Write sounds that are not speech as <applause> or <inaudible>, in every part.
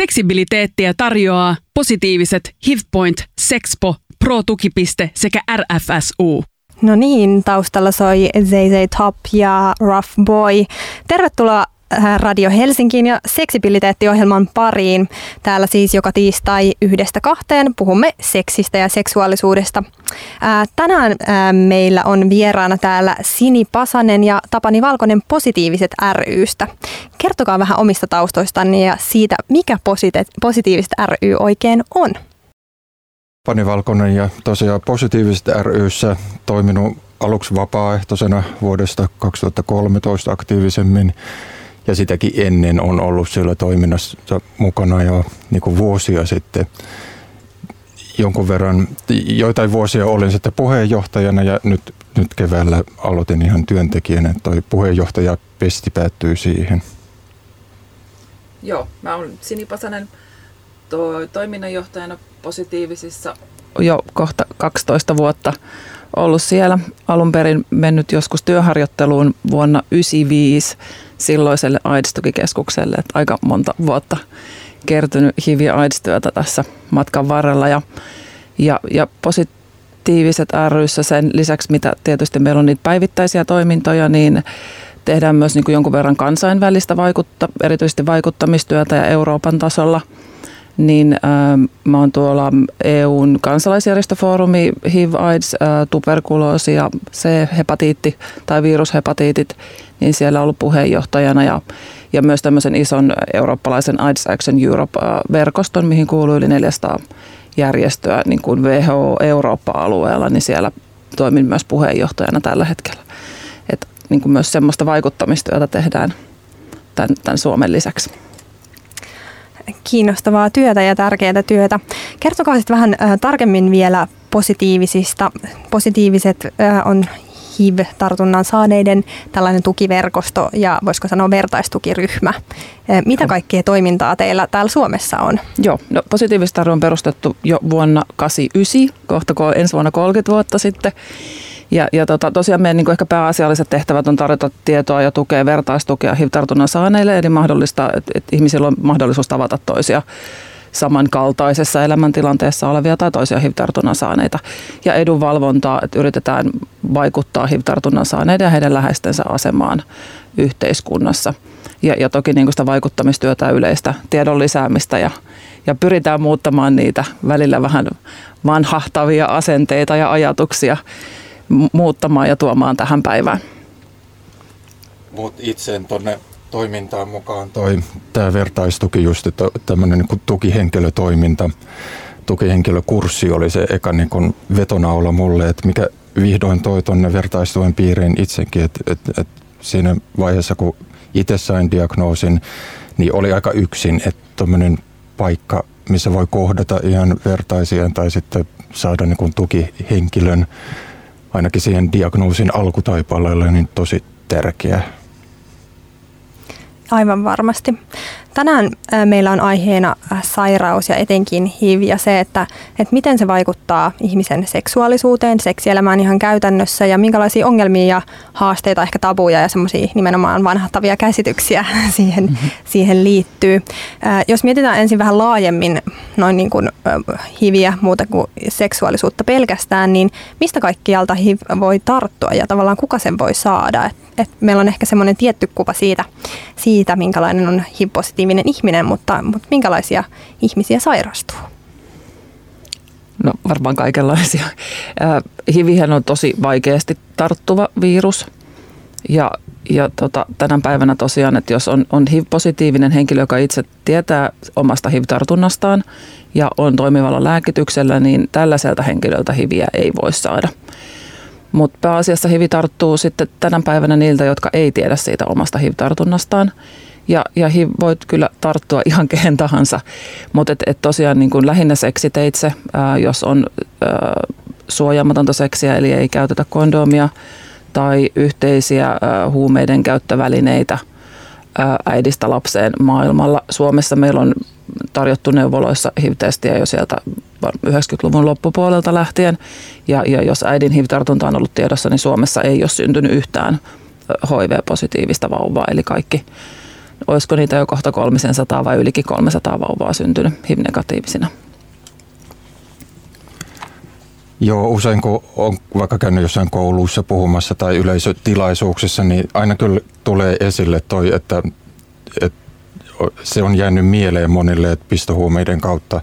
Seksibiliteettiä tarjoaa positiiviset HIVPoint, Sexpo, Pro-tukipiste sekä RFSU. No niin, taustalla soi ZZ Top ja Rough Boy. Tervetuloa Radio Helsinkiin ja seksibiliteettiohjelman pariin. Täällä siis joka tiistai yhdestä kahteen puhumme seksistä ja seksuaalisuudesta. Äh, tänään ää, äh, meillä on vieraana täällä Sini Pasanen ja Tapani Valkonen Positiiviset rystä. Kertokaa vähän omista taustoistanne ja siitä, mikä positi- Positiiviset ry oikein on. Pani Valkonen ja tosiaan Positiiviset ryssä toiminut aluksi vapaaehtoisena vuodesta 2013 aktiivisemmin ja sitäkin ennen on ollut siellä toiminnassa mukana jo niin kuin vuosia sitten. Jonkun verran, joitain vuosia olin sitten puheenjohtajana ja nyt, nyt keväällä aloitin ihan työntekijänä. Toi puheenjohtaja pesti päättyy siihen. Joo, mä olen Sini Pasanen to, toiminnanjohtajana positiivisissa jo kohta 12 vuotta ollut siellä. Alun perin mennyt joskus työharjoitteluun vuonna 1995 silloiselle AIDS-tukikeskukselle. Että aika monta vuotta kertynyt HIV- ja AIDS-työtä tässä matkan varrella. Ja, ja, ja positiiviset ryssä sen lisäksi, mitä tietysti meillä on niitä päivittäisiä toimintoja, niin tehdään myös niin kuin jonkun verran kansainvälistä vaikutta, erityisesti vaikuttamistyötä ja Euroopan tasolla – niin äh, mä oon tuolla EUn kansalaisjärjestöfoorumi HIV, AIDS, äh, tuberkuloosi ja C-hepatiitti tai virushepatiitit, niin siellä ollut puheenjohtajana ja, ja myös tämmöisen ison eurooppalaisen AIDS Action Europe-verkoston, mihin kuuluu yli 400 järjestöä niin kuin WHO Eurooppa-alueella, niin siellä toimin myös puheenjohtajana tällä hetkellä. Et niin kuin myös semmoista vaikuttamistyötä tehdään tämän, tämän Suomen lisäksi kiinnostavaa työtä ja tärkeää työtä. Kertokaa sitten vähän äh, tarkemmin vielä positiivisista. Positiiviset on HIV-tartunnan saaneiden tällainen tukiverkosto ja voisiko sanoa vertaistukiryhmä. Mitä kaikkea toimintaa teillä täällä Suomessa on? Joo, no positiivista on perustettu jo vuonna 1989, kohta ensi vuonna 30 vuotta sitten. Ja, ja tota, tosiaan meidän niin ehkä pääasialliset tehtävät on tarjota tietoa ja tukea, vertaistukea HIV-tartunnan saaneille, eli mahdollista, että, että ihmisillä on mahdollisuus tavata toisia samankaltaisessa elämäntilanteessa olevia tai toisia HIV-tartunnan saaneita. Ja edunvalvontaa, että yritetään vaikuttaa HIV-tartunnan saaneiden ja heidän läheistensä asemaan yhteiskunnassa. Ja, ja toki niin sitä vaikuttamistyötä ja yleistä tiedon lisäämistä ja, ja pyritään muuttamaan niitä välillä vähän vanhahtavia asenteita ja ajatuksia muuttamaan ja tuomaan tähän päivään. Mut itse tuonne toimintaan mukaan toi tämä vertaistuki just, tämmöinen niin tukihenkilötoiminta, tukihenkilökurssi oli se eka niin kuin vetonaula mulle, että mikä vihdoin toi tuonne vertaistuen piiriin itsekin, että, että, että siinä vaiheessa kun itse sain diagnoosin, niin oli aika yksin, että tuommoinen paikka, missä voi kohdata ihan vertaisia tai sitten saada niin kuin tukihenkilön ainakin siihen diagnoosin alkutaipaleelle niin tosi tärkeä. Aivan varmasti. Tänään meillä on aiheena sairaus ja etenkin HIV ja se, että, että miten se vaikuttaa ihmisen seksuaalisuuteen, seksielämään ihan käytännössä ja minkälaisia ongelmia ja haasteita, ehkä tabuja ja semmoisia nimenomaan vanhattavia käsityksiä <laughs> siihen, mm-hmm. siihen liittyy. Jos mietitään ensin vähän laajemmin noin niin kuin HIViä muuta kuin seksuaalisuutta pelkästään, niin mistä kaikkialta HIV voi tarttua ja tavallaan kuka sen voi saada? Et meillä on ehkä semmoinen tietty kuva siitä, siitä minkälainen on HIV-positiivinen ihminen, mutta, mutta minkälaisia ihmisiä sairastuu? No varmaan kaikenlaisia. HIVihän on tosi vaikeasti tarttuva virus ja, ja tota, tänä päivänä tosiaan, että jos on, on HIV-positiivinen henkilö, joka itse tietää omasta HIV-tartunnastaan ja on toimivalla lääkityksellä, niin tällaiselta henkilöltä HIViä ei voi saada. Mutta pääasiassa HIV tarttuu sitten tänä päivänä niiltä, jotka ei tiedä siitä omasta HIV-tartunnastaan. Ja, ja voit kyllä tarttua ihan kehen tahansa, mutta et, et tosiaan niin kuin lähinnä seksiteitse, ää, jos on ää, suojaamatonta seksiä, eli ei käytetä kondomia tai yhteisiä ää, huumeiden käyttövälineitä ää, äidistä lapseen maailmalla. Suomessa meillä on tarjottu neuvoloissa HIV-testiä jo sieltä 90-luvun loppupuolelta lähtien. Ja, ja jos äidin HIV-tartunta on ollut tiedossa, niin Suomessa ei ole syntynyt yhtään HIV-positiivista vauvaa, eli kaikki olisiko niitä jo kohta 300 vai ylikin 300 vauvaa syntynyt HIV-negatiivisina. Joo, usein kun on vaikka käynyt jossain kouluissa puhumassa tai yleisötilaisuuksissa, niin aina kyllä tulee esille toi, että, että se on jäänyt mieleen monille, että pistohuumeiden kautta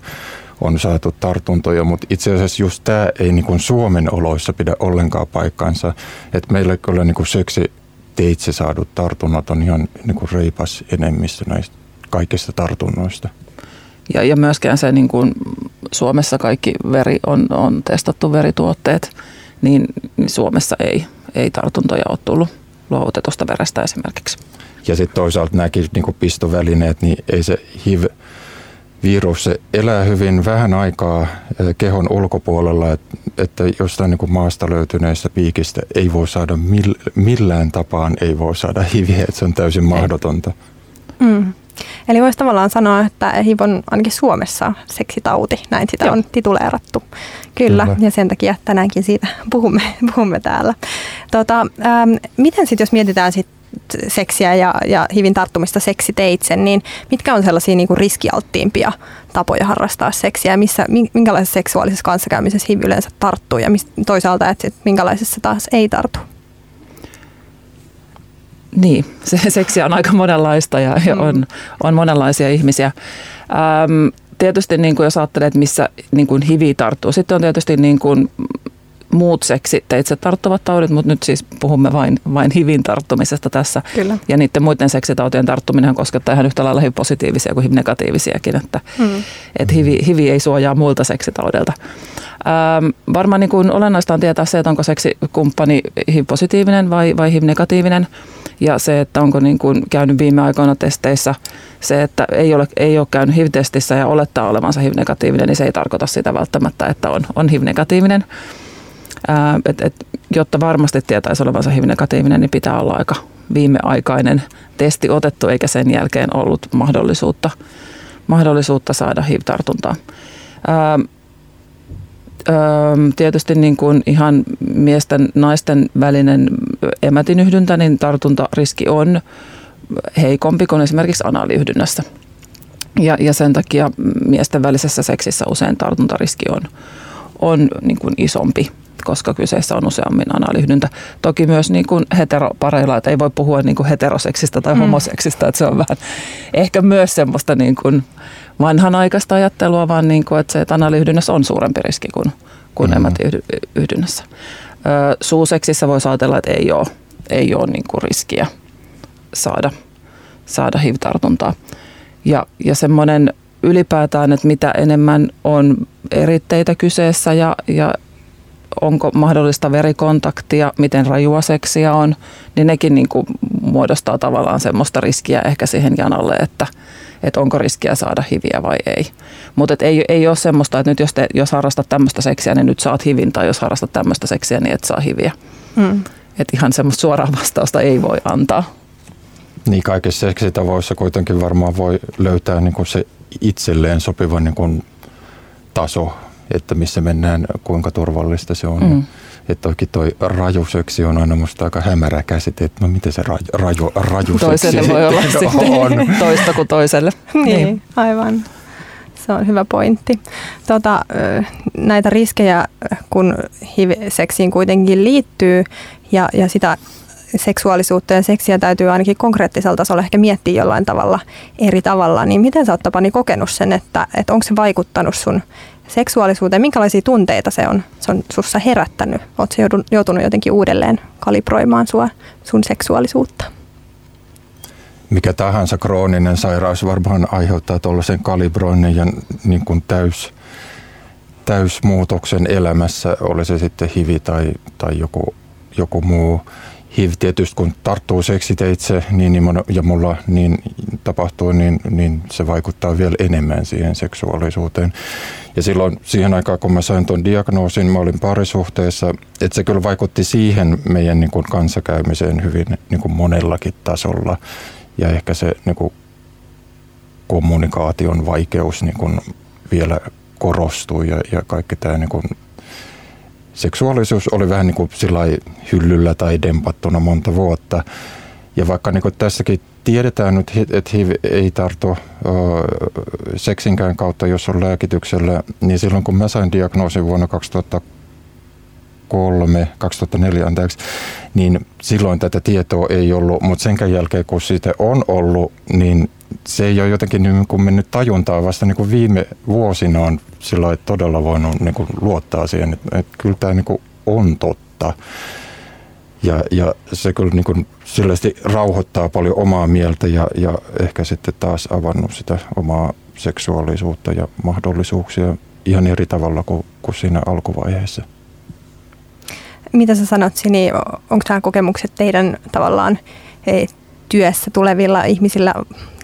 on saatu tartuntoja, mutta itse asiassa just tämä ei niin kuin Suomen oloissa pidä ollenkaan paikkaansa. Että meillä kyllä niin kuin seksi teitse saadut tartunnat on ihan niin kuin reipas enemmistö näistä kaikista tartunnoista. Ja, ja myöskään se niin kuin Suomessa kaikki veri on, on testattu verituotteet, niin, niin Suomessa ei, ei tartuntoja ole tullut luovutetusta verestä esimerkiksi. Ja sitten toisaalta nämäkin niin pistovälineet, niin ei se HIV virus se elää hyvin vähän aikaa eh, kehon ulkopuolella, että, että jostain niin kuin maasta löytyneestä piikistä ei voi saada millään tapaan ei voi saada HIViä, että se on täysin mahdotonta. Mm. Eli voisi tavallaan sanoa, että HIV on ainakin Suomessa seksitauti, näin sitä Joo. on tituleerattu. Kyllä, Kyllä, ja sen takia tänäänkin siitä puhumme, <laughs> puhumme täällä. Tota, ähm, miten sitten, jos mietitään sit seksiä ja, ja hivin tarttumista seksiteitse, niin mitkä on sellaisia niin kuin riskialttiimpia tapoja harrastaa seksiä ja missä, minkälaisessa seksuaalisessa kanssakäymisessä hiv yleensä tarttuu ja mistä, toisaalta, että minkälaisessa taas ei tartu? Niin, <laughs> se seksiä on aika monenlaista ja, ja mm. on, on monenlaisia ihmisiä. Ähm, tietysti niin kuin jos ajattelee, että missä niin kuin hivi tarttuu, sitten on tietysti niin kuin muut seksiteitse tarttuvat taudit, mutta nyt siis puhumme vain, vain HIVin tarttumisesta tässä. Kyllä. Ja niiden muiden seksitautien tarttuminen koskettaa ihan yhtä lailla HIV-positiivisia kuin HIV-negatiivisiakin, että mm. et HIV, HIV ei suojaa muilta seksitaudelta. Ähm, varmaan niin kuin olennaista on tietää se, että onko seksikumppani HIV-positiivinen vai, vai HIV-negatiivinen. Ja se, että onko niin kuin käynyt viime aikoina testeissä, se, että ei ole, ei ole käynyt HIV-testissä ja olettaa olevansa HIV-negatiivinen, niin se ei tarkoita sitä välttämättä, että on, on HIV-negatiivinen. Ää, et, et, jotta varmasti tietäisi olevansa HIV-negatiivinen, niin pitää olla aika viimeaikainen testi otettu, eikä sen jälkeen ollut mahdollisuutta, mahdollisuutta saada HIV-tartuntaa. Ää, tietysti niin kuin ihan miesten naisten välinen emätinyhdyntä, niin tartuntariski on heikompi kuin esimerkiksi anaaliyhdynnässä. Ja, ja sen takia miesten välisessä seksissä usein tartuntariski on, on niin kuin isompi koska kyseessä on useammin analyhdyntä. Toki myös niin kuin heteropareilla, että ei voi puhua niin kuin heteroseksista tai mm. homoseksista, että se on vähän ehkä myös semmoista niin kuin vanhanaikaista ajattelua, vaan niin kuin, että se, että analyhdynnässä on suurempi riski kuin, kuin mm-hmm. emätiyhdynnässä. Suuseksissä voisi ajatella, että ei ole, ei ole niin kuin riskiä saada, saada HIV-tartuntaa. Ja, ja semmoinen ylipäätään, että mitä enemmän on eritteitä kyseessä ja, ja onko mahdollista verikontaktia, miten rajua seksiä on, niin nekin niin kuin muodostaa tavallaan semmoista riskiä ehkä siihen janalle, että, että onko riskiä saada hiviä vai ei. Mutta ei, ei ole semmoista, että nyt jos, te, jos harrastat tämmöistä seksiä, niin nyt saat hivin, tai jos harrastat tämmöistä seksiä, niin et saa hiviä. Hmm. Että ihan semmoista suoraa vastausta ei voi antaa. Niin kaikissa seksitavoissa kuitenkin varmaan voi löytää niin kuin se itselleen sopiva niin kuin taso että missä mennään, kuinka turvallista se on. Mm. Että toki toi rajuseksi on aina musta aika hämärä käsite, että no miten se raju, raju, rajuseksi Toiselle voi olla on. <laughs> toista kuin toiselle. <laughs> niin, niin, aivan. Se on hyvä pointti. Tota, näitä riskejä, kun HIV-seksiin kuitenkin liittyy ja, ja sitä seksuaalisuutta ja seksiä täytyy ainakin konkreettisella tasolla ehkä miettiä jollain tavalla eri tavalla, niin miten sä oot Tapani kokenut sen, että, että onko se vaikuttanut sun seksuaalisuuteen, minkälaisia tunteita se on, se on sussa herättänyt? Oletko joutunut jotenkin uudelleen kalibroimaan sua, sun seksuaalisuutta? Mikä tahansa krooninen sairaus varmaan aiheuttaa tuollaisen kalibroinnin ja niin kuin täys, täysmuutoksen elämässä, oli se sitten hivi tai, tai joku, joku muu. HIV tietysti kun tarttuu seksiteitse niin, niin, ja mulla niin tapahtuu, niin, niin se vaikuttaa vielä enemmän siihen seksuaalisuuteen. Ja silloin siihen aikaan, kun mä sain tuon diagnoosin, mä olin parisuhteessa, että se kyllä vaikutti siihen meidän niin kuin kanssakäymiseen hyvin niin kuin monellakin tasolla. Ja ehkä se niin kuin kommunikaation vaikeus niin kuin vielä korostui ja, ja kaikki tämä niin kuin seksuaalisuus oli vähän niin kuin hyllyllä tai dempattuna monta vuotta. Ja vaikka niin tässäkin tiedetään nyt, että HIV ei tartu seksinkään kautta, jos on lääkityksellä, niin silloin kun mä sain diagnoosin vuonna 2003, 2004 anteeksi, niin silloin tätä tietoa ei ollut, mutta sen jälkeen kun siitä on ollut, niin se ei ole jotenkin niin kuin mennyt tajuntaan vasta niin kuin viime vuosina on sillä todella voinut niin kuin luottaa siihen, että, että kyllä tämä niin kuin on totta. Ja, ja se kyllä niin kuin rauhoittaa paljon omaa mieltä ja, ja ehkä sitten taas avannut sitä omaa seksuaalisuutta ja mahdollisuuksia ihan eri tavalla kuin, kuin siinä alkuvaiheessa. Mitä sä sanot, Sini, onko nämä kokemukset teidän tavallaan työssä tulevilla ihmisillä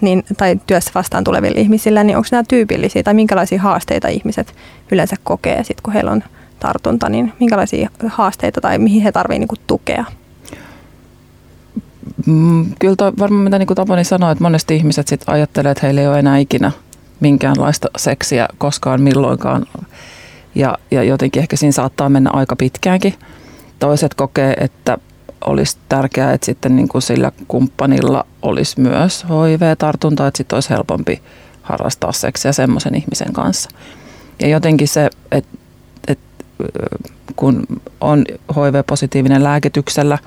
niin, tai työssä vastaan tulevilla ihmisillä, niin onko nämä tyypillisiä tai minkälaisia haasteita ihmiset yleensä kokee sit, kun heillä on tartunta, niin minkälaisia haasteita tai mihin he tarvitsevat niin tukea? Mm, kyllä toi, varmaan mitä niin Tapani sanoi, että monesti ihmiset sit ajattelee, että heillä ei ole enää ikinä minkäänlaista seksiä koskaan milloinkaan. Ja, ja jotenkin ehkä siinä saattaa mennä aika pitkäänkin. Toiset kokee, että olisi tärkeää, että sitten niin kuin sillä kumppanilla olisi myös HIV-tartunta, että sitten olisi helpompi harrastaa seksiä semmoisen ihmisen kanssa. Ja jotenkin se, että, että kun on HIV-positiivinen lääkityksellä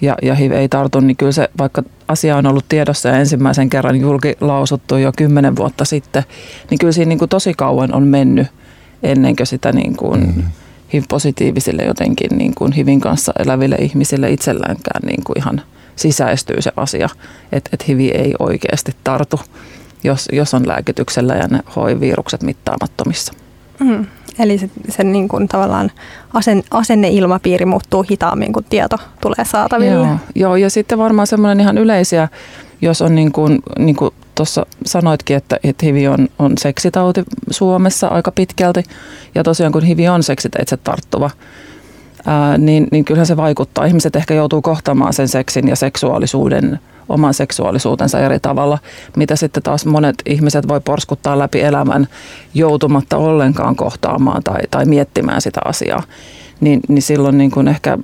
ja, ja HIV ei tartu, niin kyllä se, vaikka asia on ollut tiedossa ja ensimmäisen kerran julkilausuttu jo kymmenen vuotta sitten, niin kyllä siinä niin kuin tosi kauan on mennyt ennen kuin sitä niin kuin mm-hmm HIV-positiivisille jotenkin niin kuin HIVin kanssa eläville ihmisille itselläänkään niin kuin ihan sisäistyy se asia, että, että HIV ei oikeasti tartu, jos, jos on lääkityksellä ja ne HIV-virukset mittaamattomissa. Mm. Eli se, se niin kuin tavallaan asen, asenneilmapiiri muuttuu hitaammin, kun tieto tulee saataville. Joo, joo ja sitten varmaan semmoinen ihan yleisiä, jos on niin kuin, niin kuin tuossa sanoitkin, että, että HIV on, on seksitauti Suomessa aika pitkälti. Ja tosiaan kun HIV on seksiteitse tarttuva, ää, niin, niin kyllähän se vaikuttaa. Ihmiset ehkä joutuu kohtaamaan sen seksin ja seksuaalisuuden, oman seksuaalisuutensa eri tavalla, mitä sitten taas monet ihmiset voi porskuttaa läpi elämän joutumatta ollenkaan kohtaamaan tai, tai miettimään sitä asiaa. Niin, niin silloin niin kuin ehkä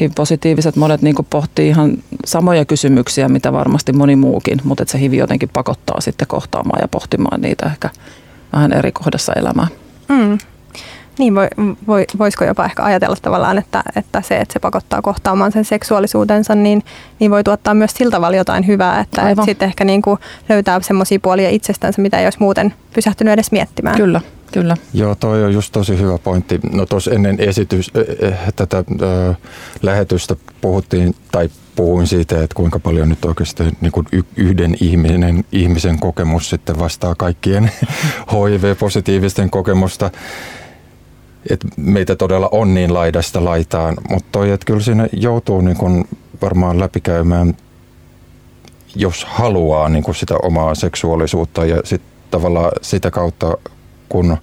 HIV-positiiviset monet niin pohtii ihan samoja kysymyksiä, mitä varmasti moni muukin, mutta että se HIV jotenkin pakottaa sitten kohtaamaan ja pohtimaan niitä ehkä vähän eri kohdassa elämää. Mm. Niin, voi, voi, voisiko jopa ehkä ajatella tavallaan, että, että se, että se pakottaa kohtaamaan sen seksuaalisuutensa, niin, niin voi tuottaa myös sillä tavalla jotain hyvää, että, että sitten ehkä niin kuin löytää semmoisia puolia itsestänsä, mitä ei olisi muuten pysähtynyt edes miettimään. Kyllä. Kyllä. Joo, toi on just tosi hyvä pointti. No tuossa ennen esitys, äh, tätä äh, lähetystä puhuttiin, tai puhuin siitä, että kuinka paljon nyt oikeasti niin kuin yhden ihminen, ihmisen kokemus sitten vastaa kaikkien <laughs> HIV-positiivisten kokemusta. Et meitä todella on niin laidasta laitaan, mutta toi, että kyllä siinä joutuu niin kuin varmaan läpikäymään, jos haluaa niin kuin sitä omaa seksuaalisuutta ja sitten tavallaan sitä kautta kun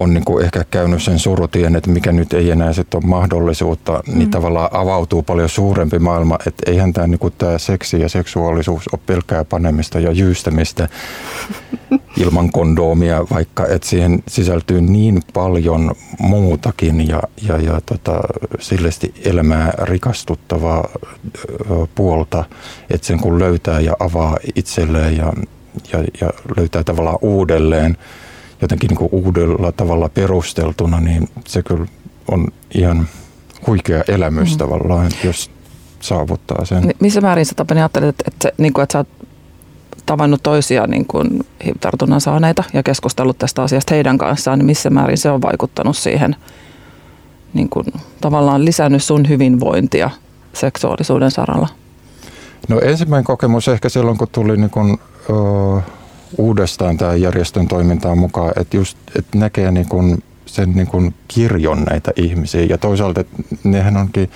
on niin kuin ehkä käynyt sen surutien, että mikä nyt ei enää sitten ole mahdollisuutta, niin mm. tavallaan avautuu paljon suurempi maailma, että eihän tämä, niin kuin tämä seksi ja seksuaalisuus ole pelkkää panemista ja jyystämistä <laughs> ilman kondoomia, vaikka että siihen sisältyy niin paljon muutakin ja, ja, ja tota, sillesti elämää rikastuttavaa puolta, että sen kun löytää ja avaa itselleen ja, ja, ja löytää tavallaan uudelleen, jotenkin niin kuin uudella tavalla perusteltuna, niin se kyllä on ihan huikea elämys mm. tavallaan, jos saavuttaa sen. Missä määrin sä Tapani ajattelet, että, että, niin kuin, että sä oot tavannut toisia niin kuin tartunnan saaneita ja keskustellut tästä asiasta heidän kanssaan, niin missä määrin se on vaikuttanut siihen, niin kuin, tavallaan lisännyt sun hyvinvointia seksuaalisuuden saralla? No ensimmäinen kokemus ehkä silloin, kun tuli niin kuin, uh, uudestaan tämä järjestön toimintaan mukaan, että just että näkee niin kuin sen niin kuin kirjon näitä ihmisiä ja toisaalta että nehän onkin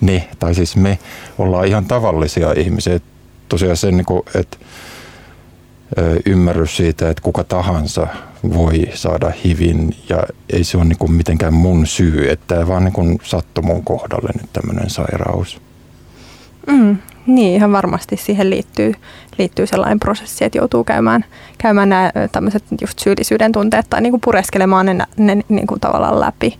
ne, tai siis me ollaan ihan tavallisia ihmisiä. Tosiaan sen, niin kuin, että ymmärrys siitä, että kuka tahansa voi saada hivin ja ei se ole niin kuin mitenkään mun syy, että tämä vaan niin kuin sattui mun kohdalle nyt tämmöinen sairaus. Mm, niin, ihan varmasti siihen liittyy, liittyy sellainen prosessi, että joutuu käymään, käymään nämä tämmöiset just syyllisyyden tunteet tai niin kuin pureskelemaan ne, ne niin kuin tavallaan läpi.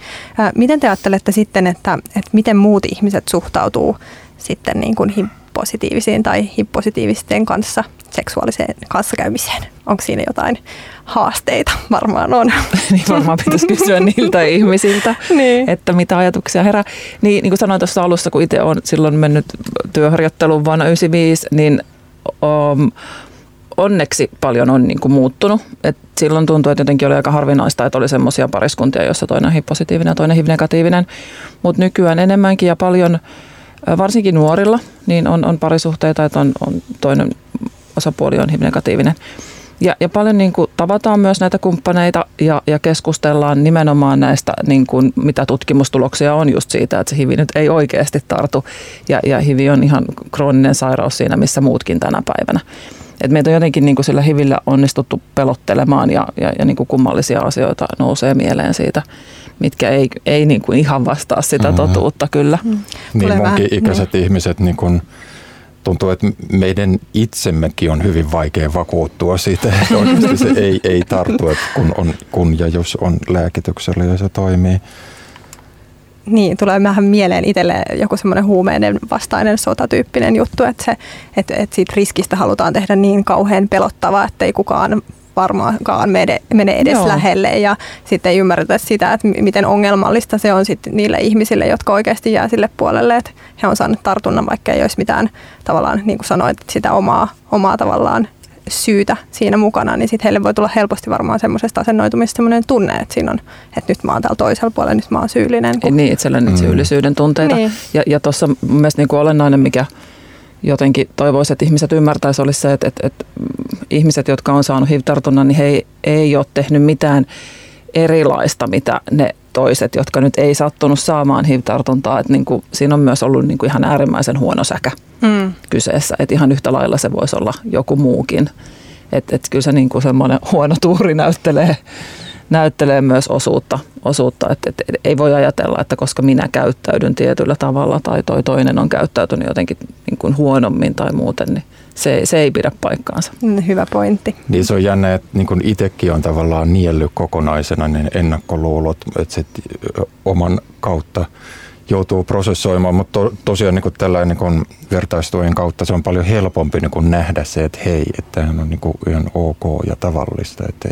Miten te ajattelette sitten, että, että miten muut ihmiset suhtautuu sitten niin kuin HIV-positiivisiin tai HIV-positiivisten kanssa seksuaaliseen kanssakäymiseen? Onko siinä jotain haasteita? Varmaan on. <laughs> niin varmaan pitäisi kysyä niiltä ihmisiltä, <laughs> niin. että mitä ajatuksia herää. Niin, niin kuin sanoin tuossa alussa, kun itse olen silloin mennyt työharjoitteluun vuonna 1995, niin um, onneksi paljon on niin kuin muuttunut. Et silloin tuntui, että jotenkin oli aika harvinaista, että oli semmoisia pariskuntia, joissa toinen on HIV-positiivinen ja toinen HIV-negatiivinen. Mutta nykyään enemmänkin ja paljon, varsinkin nuorilla, niin on, on parisuhteita, että on, on toinen osapuoli on HIV-negatiivinen. Ja, ja paljon niin kuin tavataan myös näitä kumppaneita ja, ja keskustellaan nimenomaan näistä, niin kuin, mitä tutkimustuloksia on just siitä, että se HIV nyt ei oikeasti tartu. Ja, ja HIV on ihan krooninen sairaus siinä, missä muutkin tänä päivänä. Et meitä on jotenkin niin kuin sillä HIVillä onnistuttu pelottelemaan ja, ja, ja niin kuin kummallisia asioita nousee mieleen siitä, mitkä ei, ei niin kuin ihan vastaa sitä mm-hmm. totuutta kyllä. Mm. Niin munkin ikäiset niin. ihmiset niin kuin tuntuu, että meidän itsemmekin on hyvin vaikea vakuuttua siitä, että oikeasti se <laughs> ei, ei tartu, että kun, on, kun ja jos on lääkityksellä ja se toimii. Niin, tulee vähän mieleen itselle joku semmoinen huumeiden vastainen sotatyyppinen juttu, että, se, että, että siitä riskistä halutaan tehdä niin kauhean pelottavaa, että ei kukaan varmaankaan mene, mene edes Joo. lähelle ja sitten ei ymmärretä sitä, että miten ongelmallista se on sitten niille ihmisille, jotka oikeasti jää sille puolelle, että he on saanut tartunnan, vaikka ei olisi mitään tavallaan, niin kuin sanoit, sitä omaa, omaa tavallaan syytä siinä mukana, niin sitten heille voi tulla helposti varmaan semmoisesta asennoitumista semmoinen tunne, että siinä on, että nyt mä oon täällä toisella puolella, nyt mä oon syyllinen. Kun... Niin, itsellä mm. syyllisyyden tunteita. Niin. Ja, ja tuossa mielestäni niin kuin olennainen, mikä jotenkin toivoisi, että ihmiset ymmärtäisivät, olisi se, että, että, että ihmiset, jotka on saanut HIV-tartunnan, niin he ei, ei ole tehnyt mitään erilaista, mitä ne toiset, jotka nyt ei sattunut saamaan HIV-tartuntaa. Että niin kuin, siinä on myös ollut niin kuin ihan äärimmäisen huono säkä mm. kyseessä. Että ihan yhtä lailla se voisi olla joku muukin. Että et kyllä se niin kuin semmoinen huono tuuri näyttelee, näyttelee myös osuutta. osuutta. Että et, et, ei voi ajatella, että koska minä käyttäydyn tietyllä tavalla tai toi toinen on käyttäytynyt jotenkin niin kuin huonommin tai muuten, niin se, se ei pidä paikkaansa. Mm, hyvä pointti. Niin se on jännä, että niin kun itsekin on tavallaan niellyt kokonaisena niin ennakkoluulot, että se oman kautta joutuu prosessoimaan, mutta to, tosiaan niin tällainen niin vertaistuen kautta se on paljon helpompi niin nähdä se, että hei, että tämä on niin ihan ok ja tavallista. Että,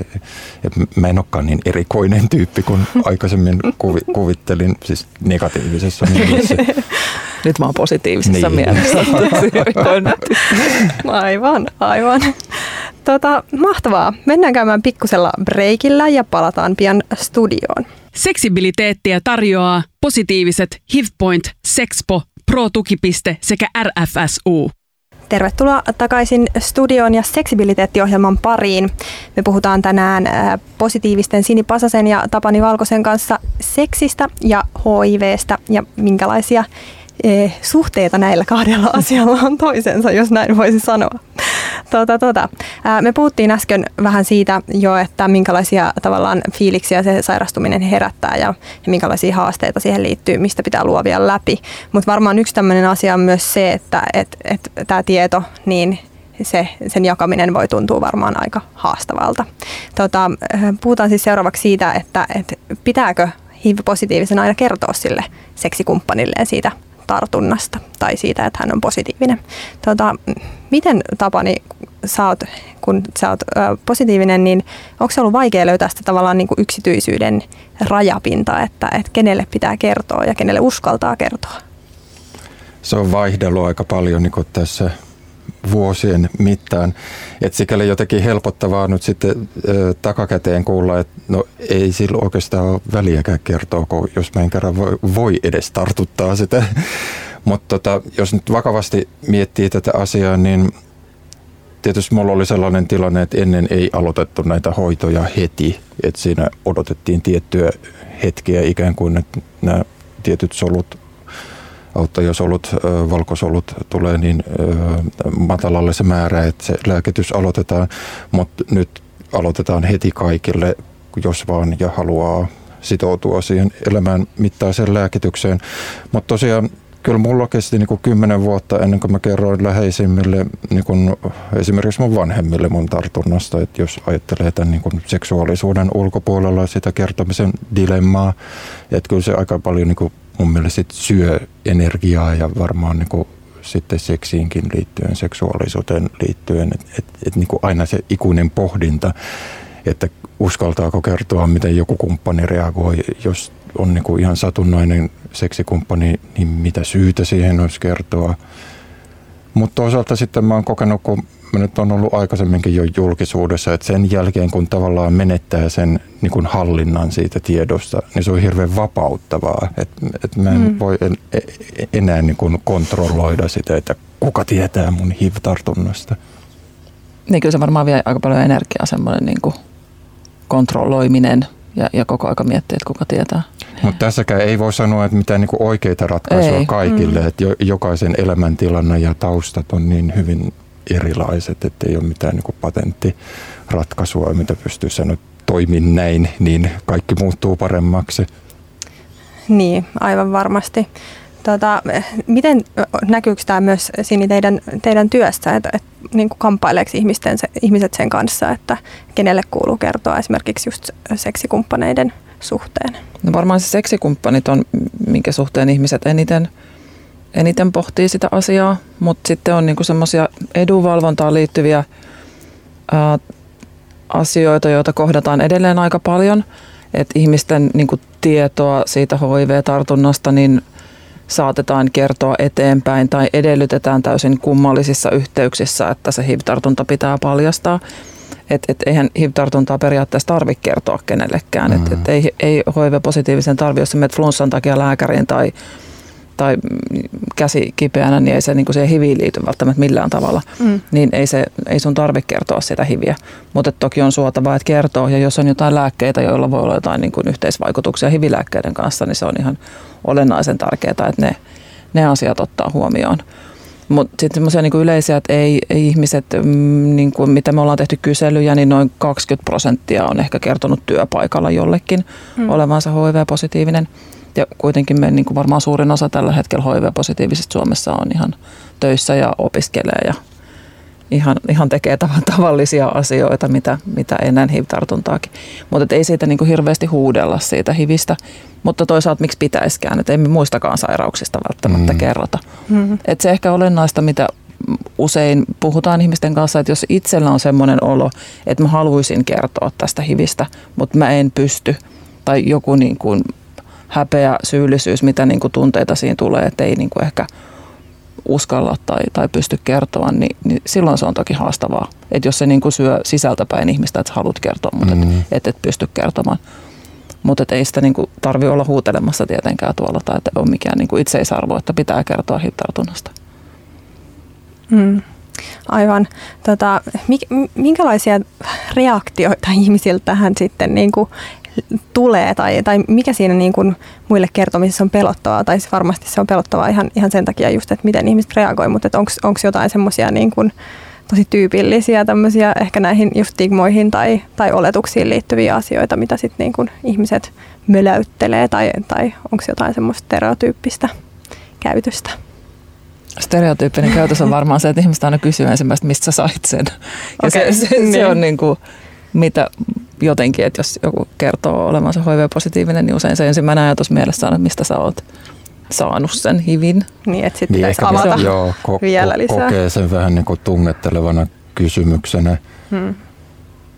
että mä en olekaan niin erikoinen tyyppi kuin <laughs> aikaisemmin kuvi, kuvittelin, siis negatiivisessa <laughs> mielessä. Nyt mä oon positiivisessa niin. mielessä. <laughs> aivan, aivan. Tota, mahtavaa. Mennään käymään pikkusella breikillä ja palataan pian studioon. Seksibiliteettiä tarjoaa positiiviset HIVPoint, Sexpo, Pro-tukipiste sekä RFSU. Tervetuloa takaisin studioon ja seksibiliteettiohjelman pariin. Me puhutaan tänään äh, positiivisten Sini Pasasen ja Tapani Valkosen kanssa seksistä ja HIVstä ja minkälaisia suhteita näillä kahdella <laughs> asialla on toisensa, jos näin voisi sanoa. Tota, tota. Me puhuttiin äsken vähän siitä jo, että minkälaisia tavallaan fiiliksiä se sairastuminen herättää ja, ja minkälaisia haasteita siihen liittyy, mistä pitää luovia läpi. Mutta varmaan yksi tämmöinen asia on myös se, että et, et, tämä tieto, niin se, sen jakaminen voi tuntua varmaan aika haastavalta. Tota, puhutaan siis seuraavaksi siitä, että, että pitääkö HIV-positiivisen aina kertoa sille seksikumppanilleen siitä tartunnasta tai siitä, että hän on positiivinen. Tota, miten Tapani, sä oot, kun sä oot ö, positiivinen, niin onko se ollut vaikea löytää sitä tavallaan niin kuin yksityisyyden rajapinta, että, että kenelle pitää kertoa ja kenelle uskaltaa kertoa? Se on vaihdellut aika paljon niin kuin tässä vuosien mittaan. Et sikäli jotenkin helpottavaa nyt sitten ö, takakäteen kuulla, että no ei sillä oikeastaan ole väliäkään kertoa, kun jos mä en kerran voi, voi edes tartuttaa sitä. <laughs> Mutta tota, jos nyt vakavasti miettii tätä asiaa, niin tietysti mulla oli sellainen tilanne, että ennen ei aloitettu näitä hoitoja heti. Että siinä odotettiin tiettyä hetkiä ikään kuin, että nämä tietyt solut auttajasolut, valkosolut tulee niin matalalle se määrä, että se lääkitys aloitetaan, mutta nyt aloitetaan heti kaikille, jos vaan ja haluaa sitoutua siihen elämään mittaiseen lääkitykseen. Mutta tosiaan kyllä mulla kesti niin kymmenen vuotta ennen kuin mä kerroin läheisimmille, niin kuin esimerkiksi mun vanhemmille mun tartunnasta, että jos ajattelee tämän niin kuin seksuaalisuuden ulkopuolella sitä kertomisen dilemmaa, että kyllä se aika paljon niin kuin mun mielestä sit syö energiaa ja varmaan niin sitten seksiinkin liittyen, seksuaalisuuteen liittyen, että et, et niin aina se ikuinen pohdinta, että uskaltaako kertoa, miten joku kumppani reagoi, jos on niin kuin ihan satunnainen seksikumppani, niin mitä syytä siihen olisi kertoa. Mutta toisaalta sitten mä oon kokenut, kun mä nyt on ollut aikaisemminkin jo julkisuudessa, että sen jälkeen kun tavallaan menettää sen niin kuin hallinnan siitä tiedosta, niin se on hirveän vapauttavaa. Että et mä en mm. voi en, e, enää niin kuin kontrolloida sitä, että kuka tietää mun HIV-tartunnasta. Niin kyllä se varmaan vie aika paljon energiaa semmoinen niin kuin kontrolloiminen ja, ja koko aika miettiä, että kuka tietää. Mutta tässäkään ei voi sanoa, että mitään niinku oikeita ratkaisuja ei. kaikille. Mm. Että jokaisen elämäntilanne ja taustat on niin hyvin erilaiset, että ei ole mitään niinku patenttiratkaisua, mitä pystyy sanoa, toimin näin, niin kaikki muuttuu paremmaksi. Niin, aivan varmasti. Tota, miten näkyykö tämä myös siinä teidän, teidän työssä, että, että niin kuin kamppaileeko ihmisten, ihmiset sen kanssa, että kenelle kuuluu kertoa esimerkiksi just seksikumppaneiden suhteen? No varmaan se seksikumppanit on, minkä suhteen ihmiset eniten, eniten pohtii sitä asiaa, mutta sitten on niinku semmoisia edunvalvontaan liittyviä ää, asioita, joita kohdataan edelleen aika paljon, että ihmisten niinku tietoa siitä HIV-tartunnasta niin saatetaan kertoa eteenpäin tai edellytetään täysin kummallisissa yhteyksissä, että se HIV-tartunta pitää paljastaa. Että et eihän HIV-tartuntaa periaatteessa tarvitse kertoa kenellekään. Mm. Että et ei, ei HIV-positiivisen tarvi, jos menet flunssan takia lääkäriin tai, tai käsi kipeänä, niin ei se niin siihen HIViin liity välttämättä millään tavalla. Mm. Niin ei, se, ei sun tarvitse kertoa sitä HIViä. Mutta toki on suotavaa, että kertoo. Ja jos on jotain lääkkeitä, joilla voi olla jotain niin kuin yhteisvaikutuksia HIV-lääkkeiden kanssa, niin se on ihan olennaisen tärkeää, että ne, ne asiat ottaa huomioon. Mutta sitten semmoisia niinku yleisiä, että ei, ei ihmiset, mm, niinku, mitä me ollaan tehty kyselyjä, niin noin 20 prosenttia on ehkä kertonut työpaikalla jollekin mm. olevansa HIV-positiivinen. Ja kuitenkin me niinku varmaan suurin osa tällä hetkellä HIV-positiivisista Suomessa on ihan töissä ja opiskelee ja ihan, ihan tekee <laughs> tavallisia asioita, mitä, mitä ennen HIV-tartuntaakin. Mutta ei siitä niin kuin hirveästi huudella siitä HIVistä, mutta toisaalta miksi pitäisikään, että emme muistakaan sairauksista välttämättä mm. kerrota. Mm. Et se ehkä olennaista, mitä usein puhutaan ihmisten kanssa, että jos itsellä on semmoinen olo, että mä haluaisin kertoa tästä HIVistä, mutta mä en pysty, tai joku niin kuin häpeä, syyllisyys, mitä niin kuin tunteita siinä tulee, että ei niin kuin ehkä – uskalla tai, tai pysty kertoa, niin, niin silloin se on toki haastavaa. Että jos se niin kuin syö sisältäpäin ihmistä, että haluat kertoa, mutta mm. et, et, et pysty kertomaan. Mutta ei sitä niin tarvitse olla huutelemassa tietenkään tuolla tai että on mikään niin kuin itseisarvo, että pitää kertoa hiv-tartunnasta. Mm. Aivan. Tota, minkälaisia reaktioita <laughs> ihmisiltä tähän sitten niin kuin tulee tai, tai mikä siinä niin kuin muille kertomisessa on pelottavaa, tai siis varmasti se on pelottavaa ihan, ihan sen takia just, että miten ihmiset reagoi, mutta onko jotain semmoisia niin kuin tosi tyypillisiä tämmöisiä ehkä näihin just stigmoihin tai, tai oletuksiin liittyviä asioita, mitä sitten niin kuin ihmiset möläyttelee tai, tai onko jotain semmoista stereotyyppistä käytöstä? Stereotyyppinen käytös on varmaan se, että ihmiset aina kysyy ensimmäistä, mistä sä sait sen. Ja okay. se, se, se niin. on niin kuin, mitä jotenkin, että jos joku kertoo olevansa HIV-positiivinen, niin usein se ensimmäinen ajatus mielessä on, että mistä sä oot saanut sen hivin. Niin, että sitten niin pitäisi avata joo, ko- vielä lisää. kokee sen vähän niin kuin tungettelevana kysymyksenä. Hmm.